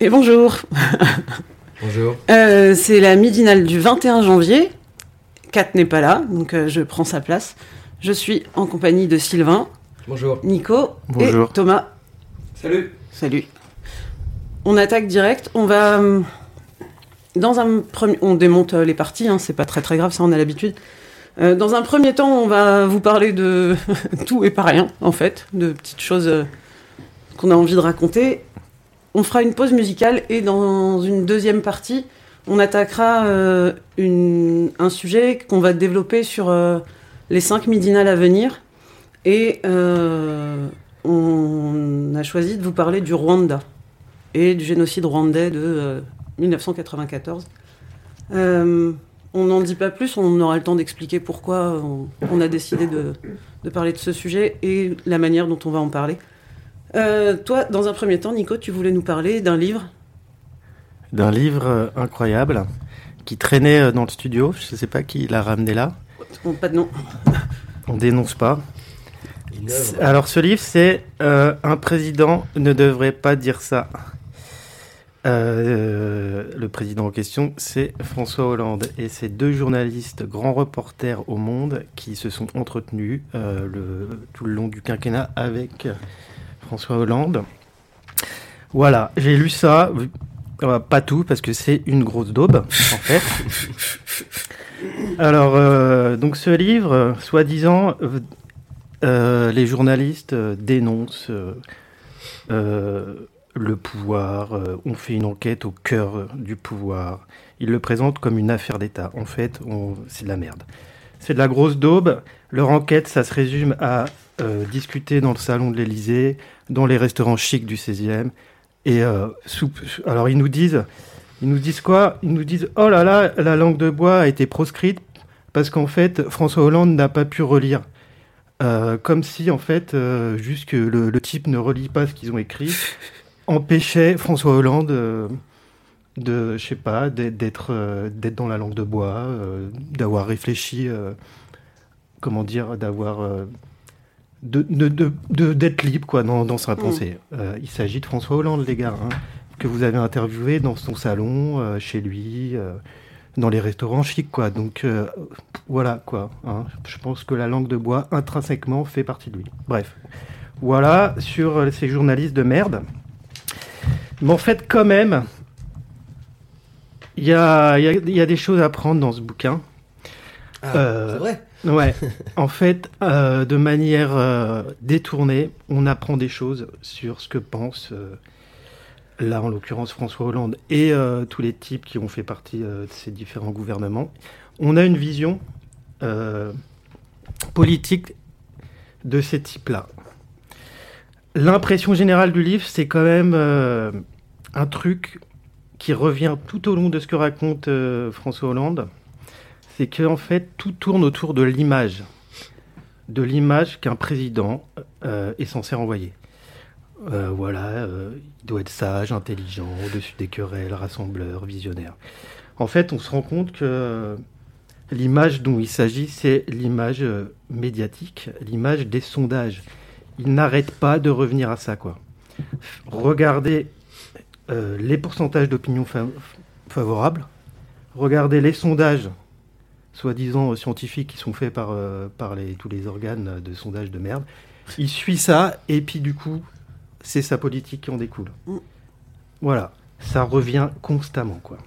Et bonjour. Bonjour. Euh, c'est la midinale du 21 janvier. Kat n'est pas là, donc euh, je prends sa place. Je suis en compagnie de Sylvain, Bonjour. Nico Bonjour. et Thomas. Salut. Salut. On attaque direct. On va euh, dans un premier, on démonte euh, les parties. Hein, c'est pas très très grave, ça on a l'habitude. Euh, dans un premier temps, on va vous parler de tout et pas rien, en fait, de petites choses euh, qu'on a envie de raconter. On fera une pause musicale et dans une deuxième partie, on attaquera euh, un sujet qu'on va développer sur euh, les cinq midinales à venir. Et euh, on a choisi de vous parler du Rwanda et du génocide rwandais de euh, 1994. Euh, on n'en dit pas plus, on aura le temps d'expliquer pourquoi on, a décidé de parler de ce sujet et la manière dont on va en parler. Euh, toi, dans un premier temps, Nico, tu voulais nous parler d'un livre? D'un livre euh, incroyable qui traînait euh, dans le studio. Je ne sais pas qui l'a ramené là. Oh, pas de nom. On dénonce pas. Alors ce livre, c'est euh, Un président ne devrait pas dire ça. Euh, le président en question, c'est François Hollande. Et c'est deux journalistes, grands reporters au monde, qui se sont entretenus euh, le, tout le long du quinquennat avec François Hollande. Voilà, j'ai lu ça. Euh, pas tout, parce que c'est une grosse daube, en fait. Alors, euh, donc ce livre, euh, soi-disant, les journalistes dénoncent le pouvoir, on fait une enquête au cœur du pouvoir. Ils le présentent comme une affaire d'État. En fait, c'est de la merde. C'est de la grosse daube. Leur enquête, ça se résume à discuter dans le salon de l'Élysée, dans les restaurants chics du 16e. Et euh, alors ils nous disent, ils nous disent quoi? Ils nous disent oh là là, la langue de bois a été proscrite parce qu'en fait François Hollande n'a pas pu relire. Euh, comme si en fait euh, juste que le, le type ne relit pas ce qu'ils ont écrit empêchait François Hollande de je sais pas d'être d'être dans la langue de bois, d'avoir réfléchi, comment dire, d'avoir de d'être libre quoi dans, dans sa pensée. Euh, il s'agit de François Hollande les gars, hein, que vous avez interviewé dans son salon, euh, chez lui. euh, dans les restaurants chics, quoi. Donc, voilà, quoi. hein. Je pense que la langue de bois, intrinsèquement, fait partie de lui. Bref. Voilà, sur ces journalistes de merde. Mais en fait, quand même, il y a, y a des choses à prendre dans ce bouquin. Ah, euh, c'est vrai. Ouais, en fait, euh, de manière euh, détournée, on apprend des choses sur ce que pense, euh, là en l'occurrence François Hollande et euh, tous les types qui ont fait partie euh, de ces différents gouvernements. On a une vision euh, politique de ces types-là. L'impression générale du livre, c'est quand même euh, un truc qui revient tout au long de ce que raconte euh, François Hollande c'est que en fait tout tourne autour de l'image, de l'image qu'un président euh, est censé renvoyer. Euh, voilà, euh, il doit être sage, intelligent, au-dessus des querelles, rassembleur, visionnaire. En fait, on se rend compte que l'image dont il s'agit, c'est l'image médiatique, l'image des sondages. Il n'arrête pas de revenir à ça, quoi. Regardez les pourcentages d'opinion fa- favorables, regardez les sondages soi-disant scientifiques qui sont faits par, euh, par les, tous les organes de sondage de merde. Il suit ça, et puis du coup, c'est sa politique qui en découle. Mm. Voilà, ça revient constamment, quoi.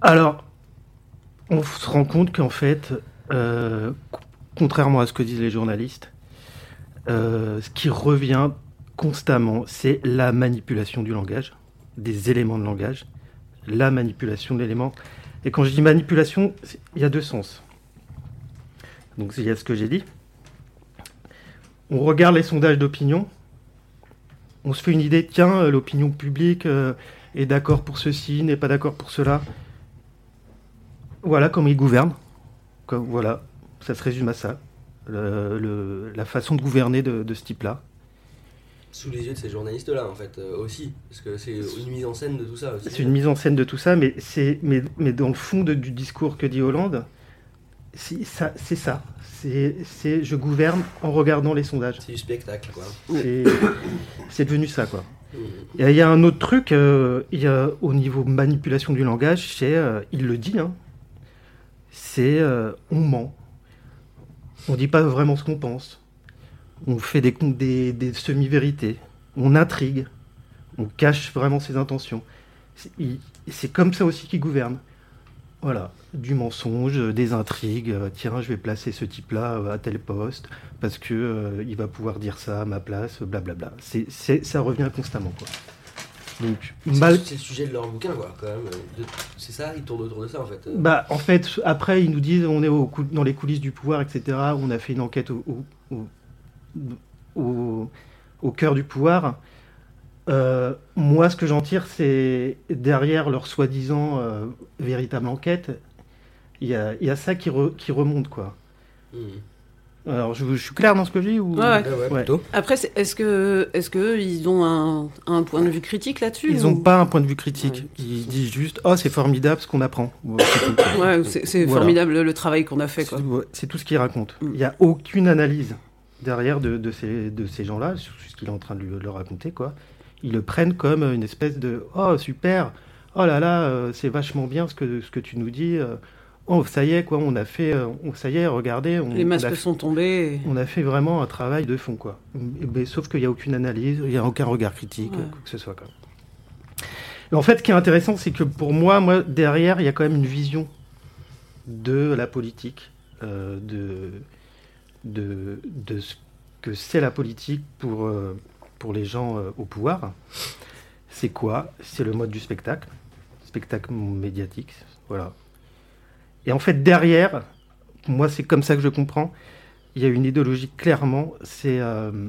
Alors, on se rend compte qu'en fait, euh, co- contrairement à ce que disent les journalistes, euh, ce qui revient constamment, c'est la manipulation du langage, des éléments de langage, la manipulation de l'élément. Et quand je dis manipulation, il y a deux sens. Donc il y a ce que j'ai dit. On regarde les sondages d'opinion. On se fait une idée, tiens, euh, l'opinion publique euh, est d'accord pour ceci, n'est pas d'accord pour cela. Voilà comment ils gouvernent. Voilà, ça se résume à ça. La façon de gouverner de ce type-là. Sous les yeux de ces journalistes-là, en fait, euh, aussi. Parce que c'est une mise en scène de tout ça aussi. C'est une mise en scène de tout ça, mais, c'est, mais, mais dans le fond de- du discours que dit Hollande, c'est ça. C'est, ça. C'est, c'est je gouverne en regardant les sondages. C'est du spectacle, quoi. C'est, c'est devenu ça, quoi. Et il y a un autre truc, euh, y a, au niveau manipulation du langage, c'est, euh, il le dit, hein, c'est on ment. On dit pas vraiment ce qu'on pense. On fait des, des, des semi-vérités. On intrigue. On cache vraiment ses intentions. C'est comme ça aussi qu'il gouverne. Voilà, du mensonge, des intrigues. euh, tiens, je vais placer ce type-là euh, à tel poste parce que euh, il va pouvoir dire ça à ma place, blablabla. C'est, ça revient constamment, quoi. Donc, C'est mal, c'est le sujet de leur bouquin, quoi, quand même. C'est ça, ils tournent autour de ça, en fait. bah, en fait, après, ils nous disent on est au cou- dans les coulisses du pouvoir, etc. On a fait une enquête au, au, au, au- au cœur du pouvoir. Euh, moi, ce que j'en tire, c'est derrière leur soi-disant euh, véritable enquête, il y a, il y a ça qui, re- qui remonte, quoi. Mmh. Alors, je, je suis clair dans ce que je dis ou... Ouais, ouais. Ouais, ouais, Ouais. plutôt. Après, est-ce que, est-ce que ils ont un, un point de vue critique là-dessus Ils ou- n'ont pas un point de vue critique. Ouais. Ils disent juste Oh, c'est formidable ce qu'on apprend. Ouais, c'est Voilà. formidable le travail qu'on a fait. C'est Quoi. ouais, c'est tout ce qu'ils racontent. Mm. Il n'y a aucune analyse derrière de, de ces, de ces gens-là, ce qu'il est en train de lui- leur raconter. Quoi. Ils le prennent comme une espèce de Oh, super Oh là là, euh, c'est vachement bien ce que, ce que tu nous dis. euh, Oh, ça y est, quoi, on a fait. euh, on- ça y est, regardez. On, Les on masques a, sont tombés. on a fait vraiment un travail de fond. Quoi. Mais, sauf qu'il n'y a aucune analyse, il n'y a aucun regard critique, Ouais. quoi que ce soit. Quoi. En fait, ce qui est intéressant, c'est que pour moi, moi, derrière, il y a quand même une vision de la politique, euh, de, de, ce que c'est la politique pour, euh, pour les gens euh, au pouvoir. C'est quoi? C'est le mode du spectacle, spectacle médiatique, voilà. Et en fait, derrière, moi, c'est comme ça que je comprends, il y a une idéologie clairement, c'est... euh,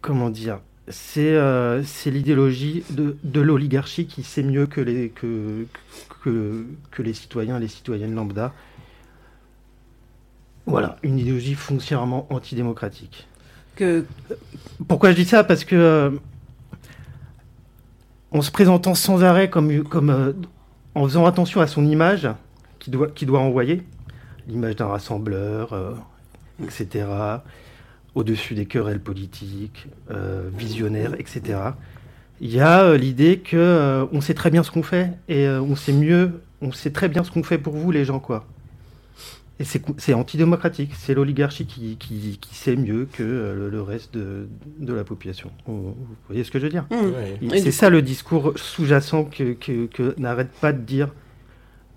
comment dire c'est euh, l'idéologie de, de l'oligarchie qui sait mieux que les, que, que, que les citoyens, les citoyennes lambda. Voilà, une idéologie foncièrement antidémocratique. Que, Pourquoi je dis ça? Parce que euh, en se présentant sans arrêt comme, comme euh, en faisant attention à son image qu'il doit, envoyer, l'image d'un rassembleur, euh, etc., au-dessus des querelles politiques, euh, visionnaires, etc. Il y a euh, l'idée que euh, on sait très bien ce qu'on fait et euh, on sait mieux, on sait très bien ce qu'on fait pour vous les gens quoi. Et c'est c'est antidémocratique, c'est l'oligarchie qui, qui, qui sait mieux que euh, le, le reste de, de la population. Vous voyez ce que je veux dire. Ouais. Et C'est ça le discours sous-jacent que, que, que n'arrête pas de dire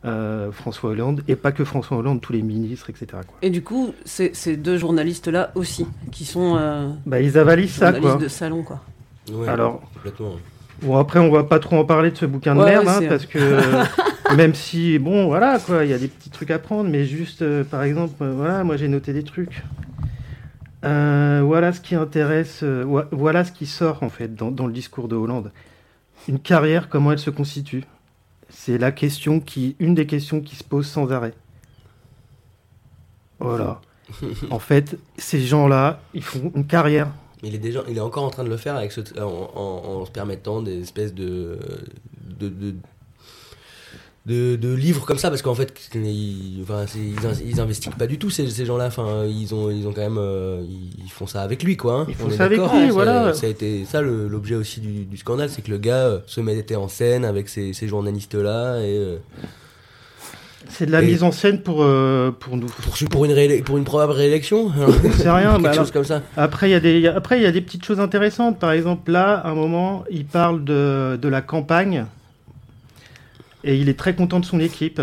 euh, François Hollande, et pas que François Hollande, tous les ministres, etc. Quoi. Et du coup, ces deux journalistes-là aussi, qui sont euh, Bah, ils avalisent ça, journalistes quoi. de salon, quoi. Ouais, Alors, Complètement. Bon, après, on va pas trop en parler de ce bouquin de Ouais, merde, ouais, hein, parce que euh, même si, bon, voilà, quoi, il y a des petits trucs à prendre, mais juste, euh, par exemple, euh, voilà, moi j'ai noté des trucs. Euh, voilà ce qui intéresse, vo- voilà ce qui sort, en fait, dans, le discours de Hollande. Une carrière, comment elle se constitue? C'est la question qui, une des questions qui se pose sans arrêt. Voilà. en fait, ces gens-là, ils font une carrière il est déjà, il est encore en train de le faire avec en, se permettant des espèces de, de- de livres comme ça parce qu'en fait ils, enfin, c'est- ils, in- ils investiguent pas du tout ces, ces gens-là. Enfin, ils ont ils ont quand même euh, ils, font ça avec lui quoi. hein. Ils On font ça avec lui, hein, ça- voilà. Ça a été ça l'objet aussi du, du scandale, c'est que le gars euh, se mettait en scène avec ces, ces journalistes-là et euh, C'est de la Et- mise en scène pour, euh, pour nous. pour, pour une pour une probable réélection. C'est rien. Quelque bah alors, chose comme ça. après, il y a des, il y a- après, il y a des petites choses intéressantes. Par exemple, là, à un moment, il parle de, de la campagne et il est très content de son équipe.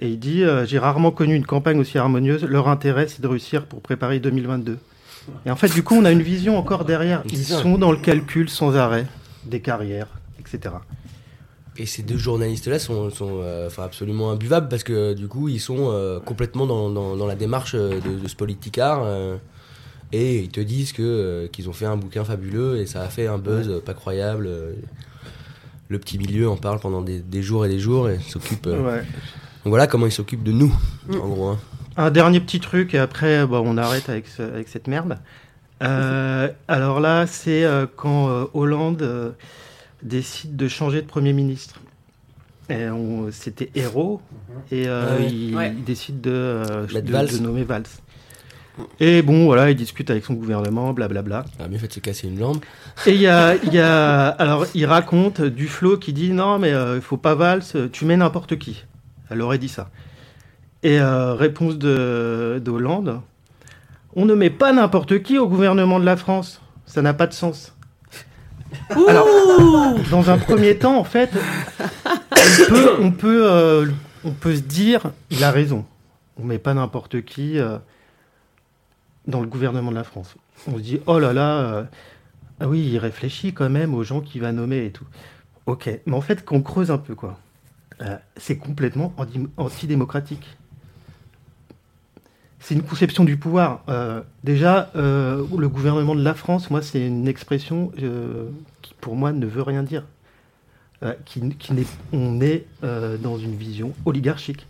Et il dit euh, J'ai rarement connu une campagne aussi harmonieuse. Leur intérêt, c'est de réussir pour préparer 2022. Et en fait, du coup, on a une vision encore derrière. Ils sont dans le calcul sans arrêt des carrières, etc. Et ces deux journalistes-là sont, sont euh, enfin, absolument imbuvables parce que du coup, ils sont euh, complètement dans, dans, dans la démarche de, de ce politicard. et ils te disent que, qu'ils ont fait un bouquin fabuleux et ça a fait un buzz pas croyable. Euh. Le petit milieu en parle pendant des, des jours et des jours et s'occupe. euh. Ouais. Donc voilà comment ils s'occupent de nous, Mm. en gros. hein. Un dernier petit truc et après bah, on arrête avec, ce- avec cette merde. Euh, alors là, c'est euh, quand euh, Hollande euh, décide de changer de Premier ministre. Et on- C'était Hérault et euh, Ah oui. il, Ouais. il décide de, euh, de nommer Valls. Et bon, voilà, il discute avec son gouvernement, blablabla. Il a bien fait de se casser une jambe. Et il y a, il y a- alors il raconte Duflo qui dit non mais euh, il faut pas Valls, tu mets n'importe qui. Elle aurait dit ça. Et euh, réponse de, de Hollande, on ne met pas n'importe qui au gouvernement de la France. Ça n'a pas de sens. Alors, dans un premier temps, en fait, on peut, on peut, euh, on peut se dire, il a raison. On met pas n'importe qui euh, dans le gouvernement de la France. On se dit, oh là là, euh, ah oui, il réfléchit quand même aux gens qu'il va nommer et tout. Ok, mais en fait, qu'on creuse un peu, quoi. Euh, c'est complètement anti- antidémocratique. C'est une conception du pouvoir. Euh, déjà, le gouvernement de la France, moi, c'est une expression qui, pour moi, ne veut rien dire. Qui, on est dans une vision oligarchique.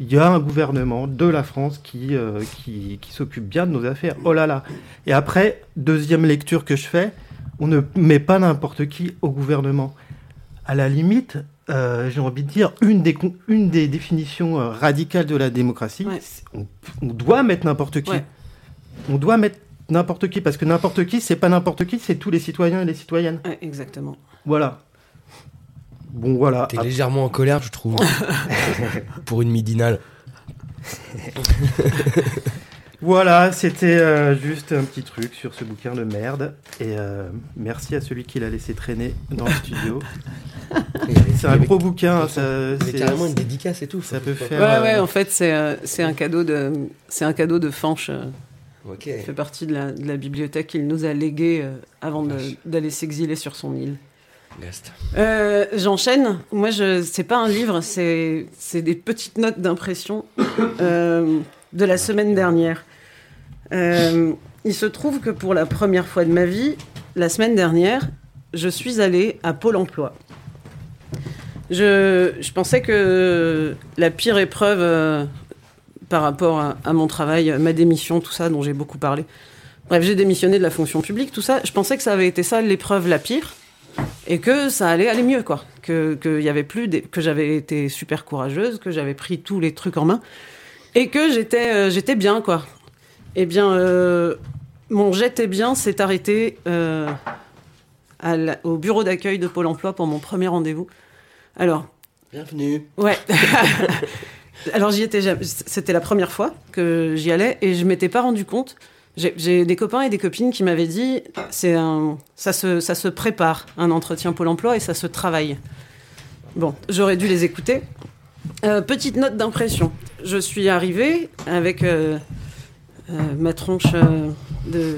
Il y a un gouvernement de la France qui, euh, qui, qui s'occupe bien de nos affaires. Oh là là. Et après, deuxième lecture que je fais, on ne met pas n'importe qui au gouvernement. À la limite, euh, j'ai envie de dire, une des, une des définitions euh, radicales de la démocratie, Ouais. on, on doit mettre n'importe qui. Ouais. On doit mettre n'importe qui, parce que n'importe qui, c'est pas n'importe qui, c'est tous les citoyens et les citoyennes. Ouais, exactement. Voilà. Bon, voilà. T'es Ap- légèrement en colère, je trouve. pour une midinale. Voilà, c'était euh, juste un petit truc sur ce bouquin de merde. Et euh, merci à celui qui l'a laissé traîner dans le studio. C'est un gros bouquin. C'est carrément une dédicace et tout. ça peut faire- Ouais, euh, ouais, en fait, c'est euh, c'est un cadeau de, c'est un cadeau de Fanche. euh, Ok. qui fait partie de la, de la bibliothèque qu'il nous a légué euh, avant d'aller s'exiler sur son île. Euh, J'enchaîne. Moi, je c'est pas un livre, c'est des petites notes d'impression euh, de la semaine dernière. Euh, il se trouve que pour la première fois de ma vie, la semaine dernière, je suis allée à Pôle Emploi. Je, pensais que la pire épreuve par rapport à mon travail, ma démission, tout ça dont j'ai beaucoup parlé. Bref, j'ai démissionné de la fonction publique, tout ça. Je pensais que ça avait été ça l'épreuve la pire et que ça allait aller mieux, quoi. Que, que y avait plus des- que j'avais été super courageuse, que j'avais pris tous les trucs en main et que j'étais euh, j'étais bien, quoi. Eh bien, euh, mon j'étais bien s'est arrêté euh, à la- au bureau d'accueil de Pôle Emploi pour mon premier rendez-vous. Alors, Bienvenue. Ouais. Alors j'y étais jamais. C'était la première fois que j'y allais et je m'étais pas rendu compte. J'ai- des copains et des copines qui m'avaient dit c'est ça se ça se prépare un entretien Pôle Emploi et ça se travaille. Bon, j'aurais dû les écouter. Euh, petite note d'impression. Je suis arrivée avec euh, euh, ma tronche de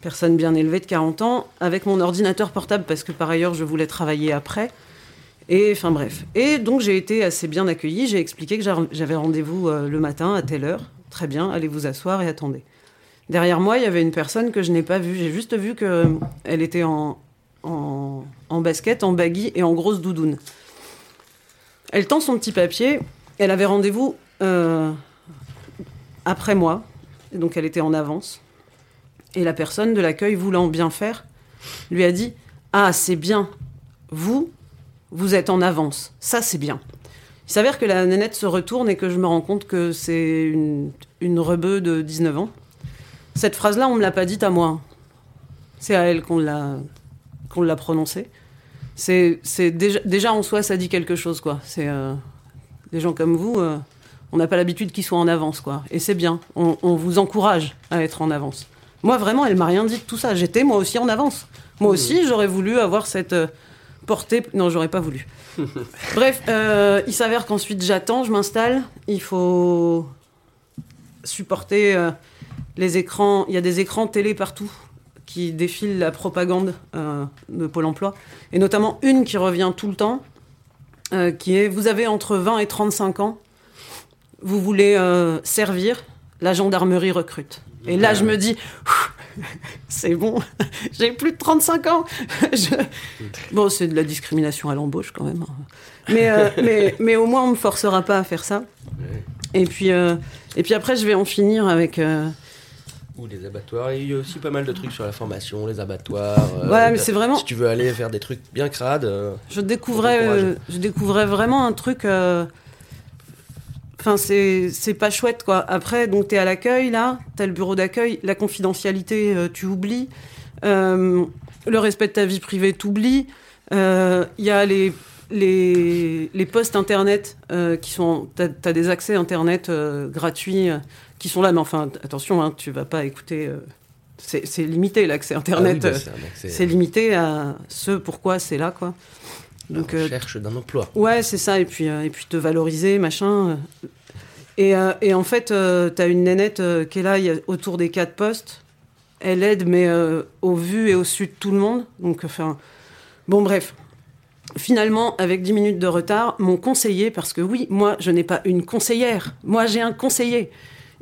personne bien élevée de 40 ans, avec mon ordinateur portable parce que par ailleurs je voulais travailler après. Et enfin bref. Et donc j'ai été assez bien accueillie. J'ai expliqué que j'avais rendez-vous le matin à telle heure. Très bien, allez vous asseoir et attendez. Derrière moi, il y avait une personne que je n'ai pas vue. J'ai juste vu qu'elle était en, basket, en baggy et en grosse doudoune. Elle tend son petit papier. Elle avait rendez-vous euh, après moi. Et donc elle était en avance. Et la personne de l'accueil, voulant bien faire, lui a dit Ah, c'est bien. Vous, vous êtes en avance. Ça, c'est bien. Il s'avère que la nénette se retourne et que je me rends compte que c'est une, une rebeu de 19 ans. Cette phrase-là, on ne me l'a pas dite à moi. C'est à elle qu'on l'a qu'on l'a prononcée. C'est c'est déjà, déjà en soi, ça dit quelque chose, quoi. C'est euh, des gens comme vous, euh, on n'a pas l'habitude qu'ils soient en avance, quoi. Et c'est bien. On, on vous encourage à être en avance. Moi, vraiment, elle m'a rien dit de tout ça. J'étais moi aussi en avance. Moi aussi, j'aurais voulu avoir cette euh, portée. Non, j'aurais pas voulu. Bref, il s'avère qu'ensuite j'attends, je m'installe. Il faut supporter les écrans. Il y a des écrans télé partout qui défilent la propagande euh, de Pôle emploi, et notamment une qui revient tout le temps, euh, qui est Vous avez entre 20 et 35 ans, vous voulez euh, servir, la gendarmerie recrute. Et là, je me dis, c'est bon, j'ai plus de 35 ans. Je- Bon, c'est de la discrimination à l'embauche quand même. hein. Mais, euh, mais, mais au moins, on ne me forcera pas à faire ça. Et puis, euh, et puis après, je vais en finir avec. euh, Ou les abattoirs. Et il y a aussi pas mal de trucs sur la formation, les abattoirs. euh, Ouais, mais c'est vraiment- Si tu veux aller faire des trucs bien crades. euh, Je découvrais, euh, je découvrais vraiment un truc. Enfin, c'est c'est pas chouette, quoi. Après, donc, t'es à l'accueil, là, t'as le bureau d'accueil, la confidentialité, tu oublies. Le respect de ta vie privée, t'oublies. Euh, Il y a les, les, les posts internet euh, qui sont. T'as as des accès internet euh, gratuits qui sont là, mais enfin, attention, hein, tu vas pas écouter. euh, c'est limité, l'accès ah oui, internet. bah, euh, c'est c'est limité à ce pourquoi c'est là, quoi. la Donc, euh, recherche d'un emploi. Ouais, c'est ça, et puis, euh, et puis te valoriser, machin. euh. Et, euh, et en fait, euh, t'as une nénette euh, qui est là y a- autour des quatre postes. Elle aide, mais euh, au vu et au su de tout le monde. Donc, enfin. Bon, bref. Finalement, avec 10 minutes de retard, mon conseiller, parce que oui, moi, je n'ai pas une conseillère. Moi, j'ai un conseiller.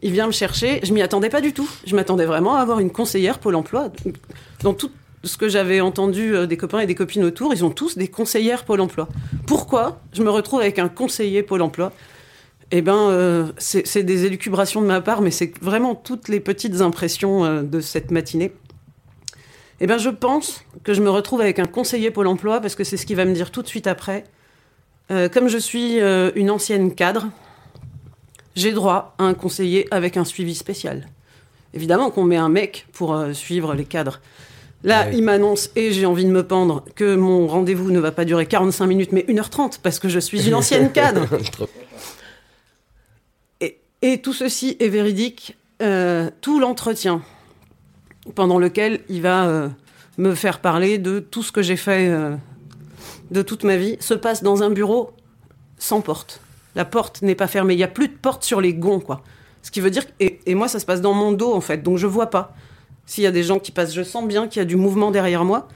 Il vient me chercher. Je m'y attendais pas du tout. Je m'attendais vraiment à avoir une conseillère Pôle emploi. Dans tout ce que j'avais entendu euh, des copains et des copines autour, ils ont tous des conseillères Pôle emploi. Pourquoi je me retrouve avec un conseiller Pôle emploi? Eh ben, euh, c'est des élucubrations de ma part, mais c'est vraiment toutes les petites impressions euh, de cette matinée. Eh ben, je pense que je me retrouve avec un conseiller Pôle emploi parce que c'est ce qu'il va me dire tout de suite après. Comme je suis une ancienne cadre, j'ai droit à un conseiller avec un suivi spécial. Évidemment qu'on met un mec pour euh, suivre les cadres. Là, Ouais. il m'annonce, et j'ai envie de me pendre, que mon rendez-vous ne va pas durer 45 minutes, mais 1h30, parce que je suis une ancienne cadre. Et, et tout ceci est véridique. Euh, tout l'entretien pendant lequel il va euh, me faire parler de tout ce que j'ai fait de toute ma vie se passe dans un bureau sans porte. La porte n'est pas fermée. Il n'y a plus de porte sur les gonds, quoi. Ce qui veut dire... Et, et moi, ça se passe dans mon dos, en fait. Donc, je vois pas. S'il y a des gens qui passent, je sens bien qu'il y a du mouvement derrière moi.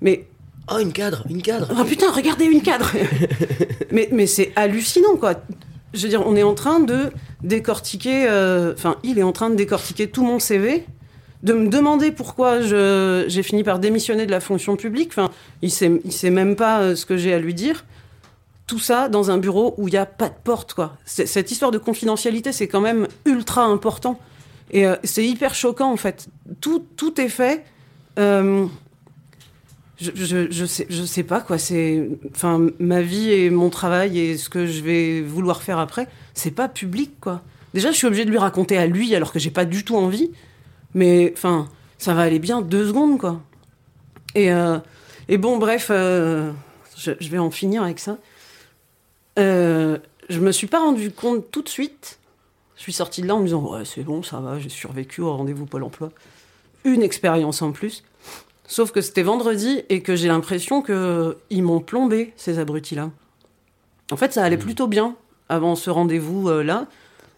Mais Oh, une cadre, une cadre. Oh putain, regardez une cadre Mais, mais c'est hallucinant, quoi. Je veux dire, on est en train de décortiquer... euh, Enfin, il est en train de décortiquer tout mon CV, de me demander pourquoi j'ai fini par démissionner de la fonction publique. Enfin, il sait, il sait même pas euh, ce que j'ai à lui dire. Tout ça dans un bureau où il n'y a pas de porte, quoi. Cette histoire de confidentialité, c'est quand même ultra important. Et euh, c'est hyper choquant, en fait. Tout, tout est fait... euh, je, je, sais, je sais pas quoi. C'est, enfin, ma vie et mon travail et ce que je vais vouloir faire après, c'est pas public quoi. Déjà, je suis obligée de lui raconter à lui alors que j'ai pas du tout envie. Mais enfin, ça va aller bien deux secondes quoi. Et, euh, et bon, bref, je vais en finir avec ça. Euh, je me suis pas rendu compte tout de suite. Je suis sortie de là en me disant ouais c'est bon, ça va, j'ai survécu au rendez-vous Pôle Emploi. Une expérience en plus. Sauf que c'était vendredi et que j'ai l'impression que ils m'ont plombé, ces abrutis-là. En fait, ça allait plutôt bien avant ce rendez-vous-là,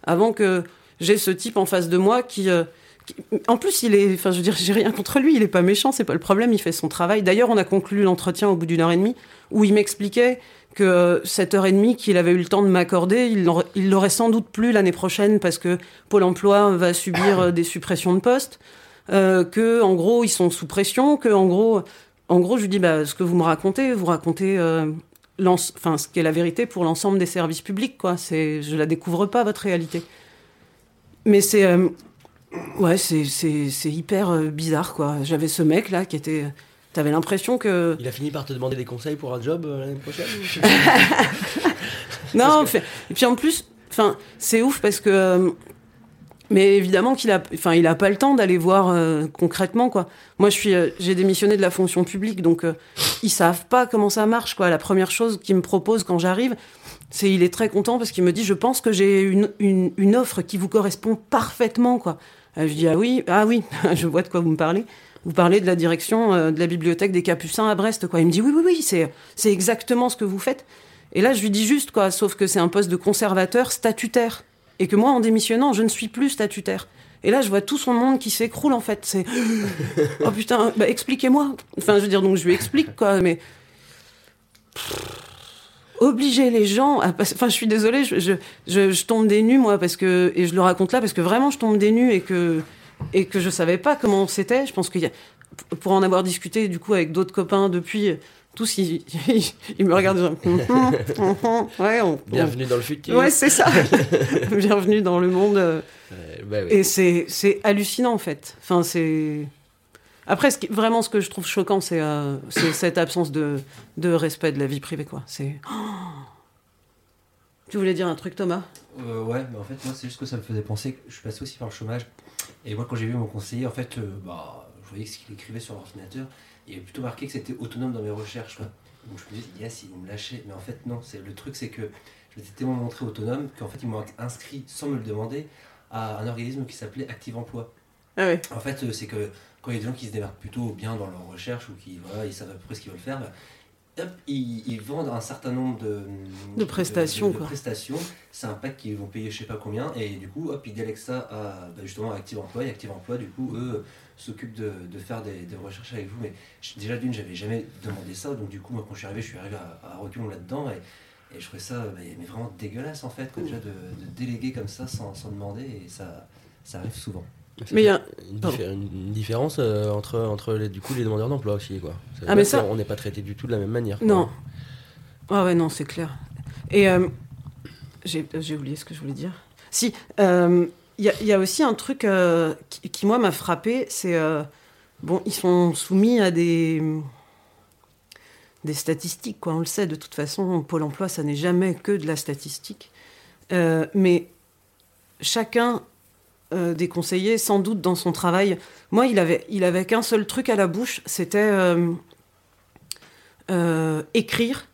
avant que j'ai ce type en face de moi qui, euh, qui- En plus, il est... Enfin, je veux dire, j'ai rien contre lui, il est pas méchant, c'est pas le problème, il fait son travail. D'ailleurs, on a conclu l'entretien au bout d'une heure et demie, où il m'expliquait que euh, cette heure et demie qu'il avait eu le temps de m'accorder, il l'aurait- sans doute plus l'année prochaine parce que Pôle emploi va subir euh, des suppressions de postes euh, que en gros ils sont sous pression, que en gros, en gros je lui dis bah ce que vous me racontez, vous racontez euh, enfin ce qui est la vérité pour l'ensemble des services publics quoi. C'est je la découvre pas votre réalité. Mais c'est euh, ouais c'est hyper euh, bizarre quoi. J'avais ce mec là qui était T'avais l'impression que Il a fini par te demander des conseils pour un job euh, l'année prochaine Non, fait- et puis en plus, enfin, c'est ouf parce que. euh, mais évidemment qu'il a, enfin, il a pas le temps d'aller voir euh, concrètement quoi. Moi, je suis, j'ai démissionné de la fonction publique, donc ils savent pas comment ça marche quoi. La première chose qu'il me propose quand j'arrive, c'est il est très content parce qu'il me dit, je pense que j'ai une, une, une offre qui vous correspond parfaitement quoi. Je dis ah oui, ah oui, je vois de quoi vous me parlez. Vous parlez de la direction euh, de la bibliothèque des Capucins à Brest quoi. Il me dit oui oui oui, c'est c'est exactement ce que vous faites. Et là, je lui dis juste, quoi, sauf que c'est un poste de conservateur statutaire. Et que moi, en démissionnant, je ne suis plus statutaire. Et là, je vois tout son monde qui s'écroule, en fait. C'est. oh putain, bah, expliquez-moi. Enfin, je veux dire, donc je lui explique, quoi, mais. Obliger les gens à passer. Enfin, je suis désolée, je, je, je, je tombe des nues, moi, parce que. Et je le raconte là, parce que vraiment, je tombe des nues et que. Et que je savais pas comment c'était. Je pense qu'il y a. Pour en avoir discuté, du coup, avec d'autres copains depuis tous ils, ils, me regardent ouais, on, bienvenue dans le futur. Ouais c'est ça. Bienvenue dans le monde. Euh, bah oui. et c'est c'est hallucinant en fait. Enfin c'est après ce qui, vraiment ce que je trouve choquant c'est euh, cette absence de, de respect de la vie privée quoi. C'est tu voulais dire un truc Thomas? Euh, ouais mais en fait moi c'est juste que ça me faisait penser que je suis passé aussi par le chômage et moi quand j'ai vu mon conseiller en fait euh, bah je voyais ce qu'il écrivait sur l'ordinateur il avait plutôt marqué que c'était autonome dans mes recherches. Quoi. Donc je me disais, yes, ils vont me lâcher. Mais en fait, non. C'est, le truc, c'est que je m'étais tellement montré autonome qu'en fait, ils m'ont inscrit, sans me le demander, à un organisme qui s'appelait Active Emploi. Ah. En fait, c'est que quand il y a des gens qui se démarquent plutôt bien dans leur recherche ou qui voilà, ils savent à peu près ce qu'ils veulent faire, bah, hop, ils, ils, vendent un certain nombre de, de prestations. De, de, de prestations. C'est un pack qu'ils vont payer je sais pas combien. Et du coup, hop, ils délèguent ça à, bah, justement à Active Emploi. Et Active Emploi, du coup, eux s'occupe de, de, faire des, des, recherches avec vous. Mais déjà d'une, j'avais jamais demandé ça, donc du coup, moi, quand je suis arrivé, je suis arrivé à, à reculons là-dedans. Et, et, je trouvais ça mais, mais vraiment dégueulasse, en fait, quoi, déjà de, de, déléguer comme ça sans, sans, demander. Et ça, ça arrive souvent. Mais il y a une, diffé une différence euh, entre, entre les, du coup, les demandeurs d'emploi aussi. Quoi. Ah, mais ça... On n'est pas traité du tout de la même manière. Quoi. Non. Ah ouais, non, c'est clair. Et euh, j'ai oublié ce que je voulais dire. Si, euh, il y, y, a aussi un truc euh, qui, qui, moi, m'a frappé, c'est... Euh, bon, ils sont soumis à des, des statistiques, quoi. On le sait, de toute façon, Pôle emploi, ça n'est jamais que de la statistique. Euh, mais chacun euh, des conseillers, sans doute dans son travail, moi, il avait, il avait qu'un seul truc à la bouche, c'était euh, écrire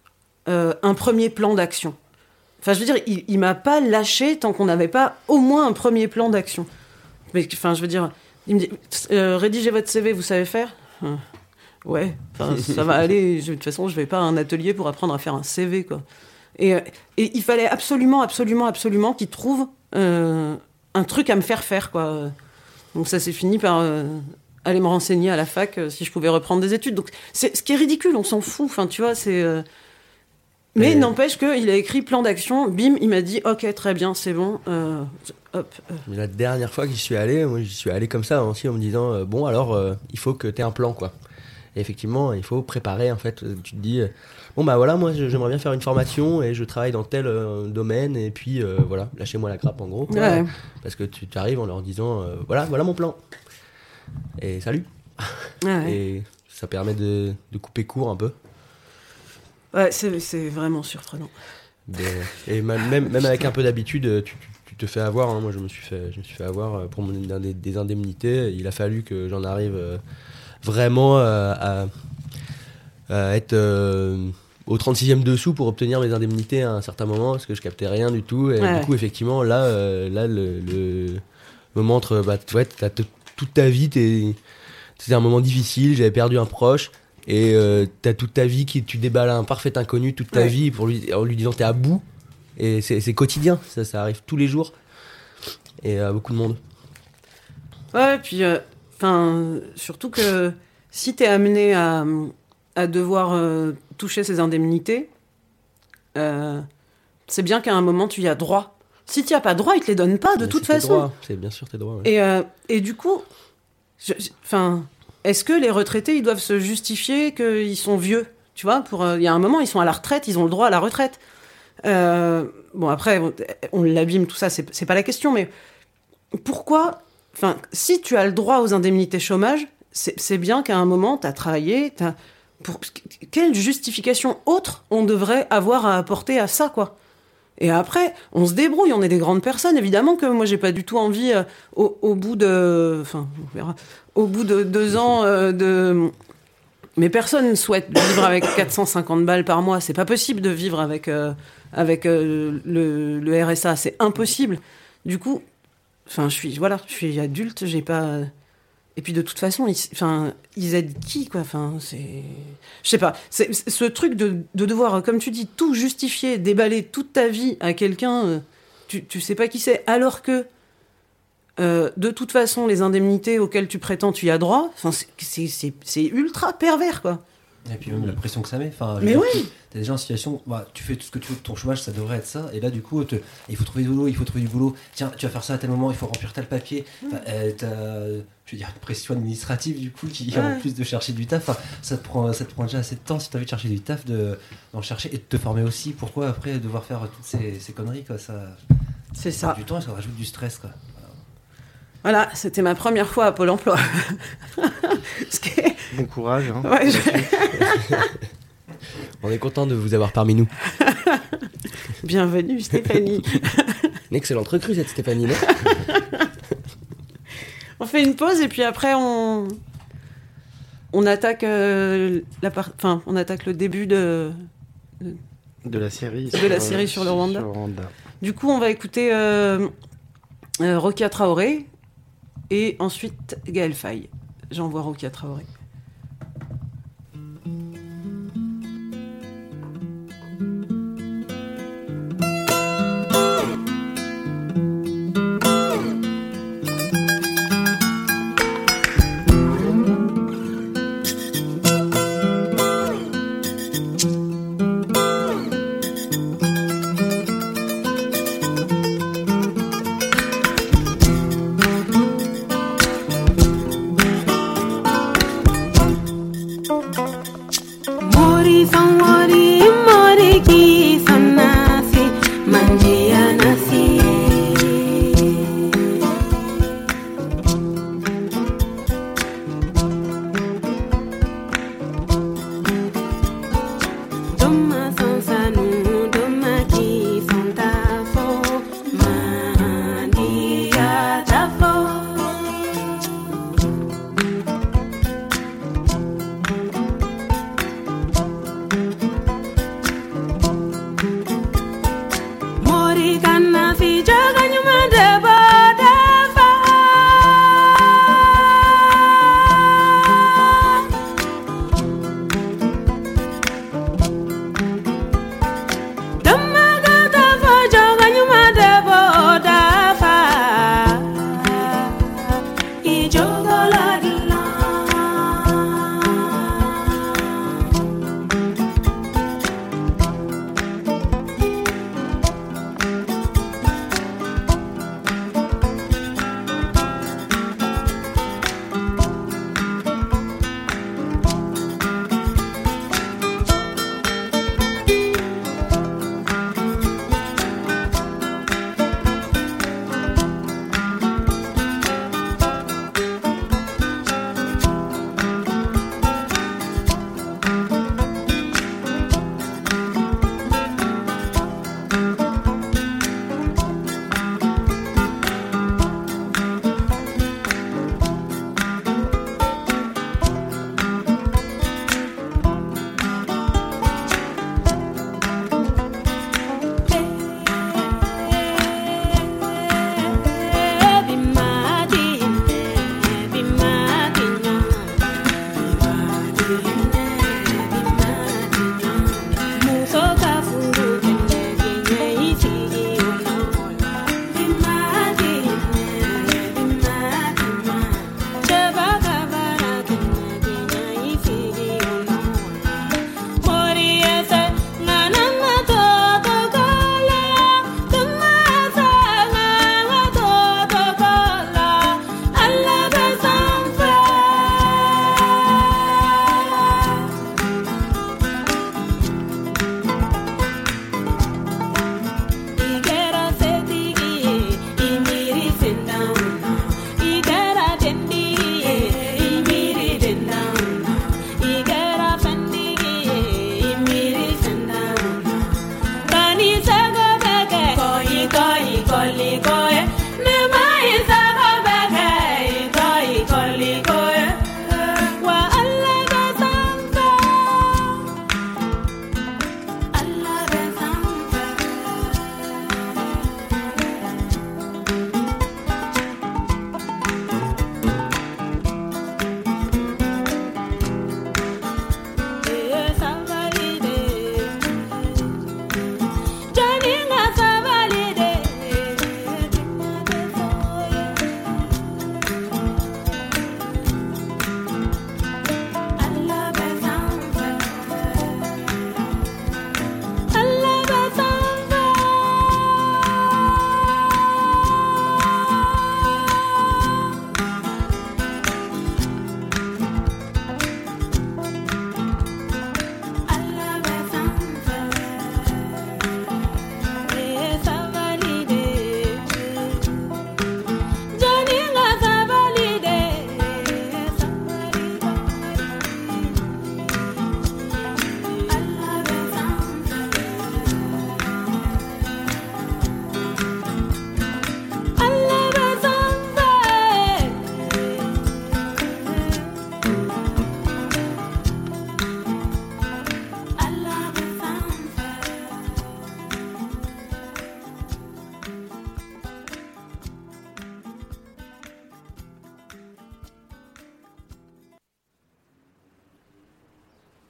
un premier plan d'action. Enfin, je veux dire, il, il m'a pas lâché tant qu'on n'avait pas au moins un premier plan d'action. Mais enfin, je veux dire, il me dit euh, rédigez votre CV, vous savez faire? Euh, Ouais, ça va aller. De toute façon, je vais pas à un atelier pour apprendre à faire un CV, quoi. Et, et il fallait absolument, absolument, absolument qu'il trouve euh, un truc à me faire faire, quoi. Donc ça s'est fini par aller me renseigner à la fac si je pouvais reprendre des études. Donc c'est ce qui est ridicule, on s'en fout. Enfin, tu vois, c'est mais n'empêche qu'il a écrit plan d'action, bim, il m'a dit ok, très bien, c'est bon. Euh, hop, euh. La dernière fois que j'y suis allé, moi j'y suis allé comme ça aussi en me disant euh, bon, alors euh, il faut que tu aies un plan quoi. Et effectivement, il faut préparer en fait. Tu te dis bon, bah voilà, moi j'aimerais bien faire une formation et je travaille dans tel domaine et puis voilà, lâchez-moi la grappe en gros. Quoi, ouais. Parce que tu arrives en leur disant voilà, voilà mon plan. Et salut. Ouais. Et ça permet de, de couper court un peu. Ouais, c'est vraiment surprenant. De, et même, même avec un peu d'habitude, tu, tu, te fais avoir. Hein. Moi, je me suis fait, je me suis fait avoir pour mon, des, des indemnités. Il a fallu que j'en arrive vraiment à, à être euh, au 36e dessous pour obtenir mes indemnités à un certain moment parce que je captais rien du tout. Et ouais. du coup, effectivement, là, euh, là le, le, me montre, bah, ouais, as toute ta vie, c'était un moment difficile. J'avais perdu un proche. Et euh, t'as toute ta vie qui tu déballes un parfait inconnu toute ta Ouais. vie pour lui en lui disant t'es à bout et c'est quotidien ça ça arrive tous les jours et à beaucoup de monde Ouais, puis, enfin, surtout que si t'es amené à, à devoir euh, toucher ces indemnités, euh, c'est bien qu'à un moment tu y as droit. Si tu as pas droit, ils te les donnent pas de Mais toute façon. c'est bien sûr tes droits ouais. Et, euh, et du coup, enfin, est-ce que les retraités, ils doivent se justifier qu'ils sont vieux Tu vois, pour il y a un moment, ils sont à la retraite, ils ont le droit à la retraite. Bon, après, on, on l'abîme, tout ça, c'est pas la question, mais pourquoi Enfin, si tu as le droit aux indemnités chômage, c'est bien qu'à un moment, tu as travaillé. Pour, quelle justification autre on devrait avoir à apporter à ça, quoi? Et après, on se débrouille, on est des grandes personnes. Évidemment que moi, j'ai pas du tout envie, euh, au, au, bout de, enfin, on verra, au bout de deux ans euh, de, mais personne ne souhaite vivre avec 450 balles par mois. C'est pas possible de vivre avec euh, avec le, le, RSA. C'est impossible. Du coup, enfin, je suis, voilà, je suis adulte, j'ai pas. Et puis de toute façon, ils, enfin, ils aident qui, quoi? Enfin, c'est, je sais pas. C'est ce truc de, de, devoir, comme tu dis, tout justifier, déballer toute ta vie à quelqu'un, euh, tu, tu sais pas qui c'est, alors que Euh, de toute façon, les indemnités auxquelles tu prétends, tu y as droit. Enfin, c'est- c'est- c'est c'est ultra pervers, quoi. Et puis même la pression que ça met. Enfin, Mais oui. T'es déjà en situation, bah, tu fais tout ce que tu veux de ton chômage, ça devrait être ça. Et là, du coup, te- il faut trouver du boulot, il faut trouver du boulot. Tiens, tu vas faire ça à tel moment, il faut remplir tel papier. Enfin, euh, t'as, je veux dire, une pression administrative, du coup, qui en Ouais. plus de chercher du taf, enfin, ça te prend, ça te prend déjà assez de temps si t'as envie de chercher du taf, de, d'en chercher et de te former aussi. Pourquoi après devoir faire toutes ces, ces conneries, quoi, ça, C'est ça ça. du temps et ça rajoute du stress, quoi. Voilà, c'était ma première fois à Pôle emploi. Ce qui est- Bon courage. hein. ouais, je- On est content de vous avoir parmi nous. Bienvenue, Stéphanie. Une excellente recrue, cette Stéphanie, non? On fait une pause et puis après, on, on attaque euh, la par- enfin, on attaque le début de. De la série. De la série sur le Rwanda. Rwanda. Du coup, on va écouter euh, euh, Rokia Traoré et ensuite Gaël Faye. J'envoie Rokia Traoré.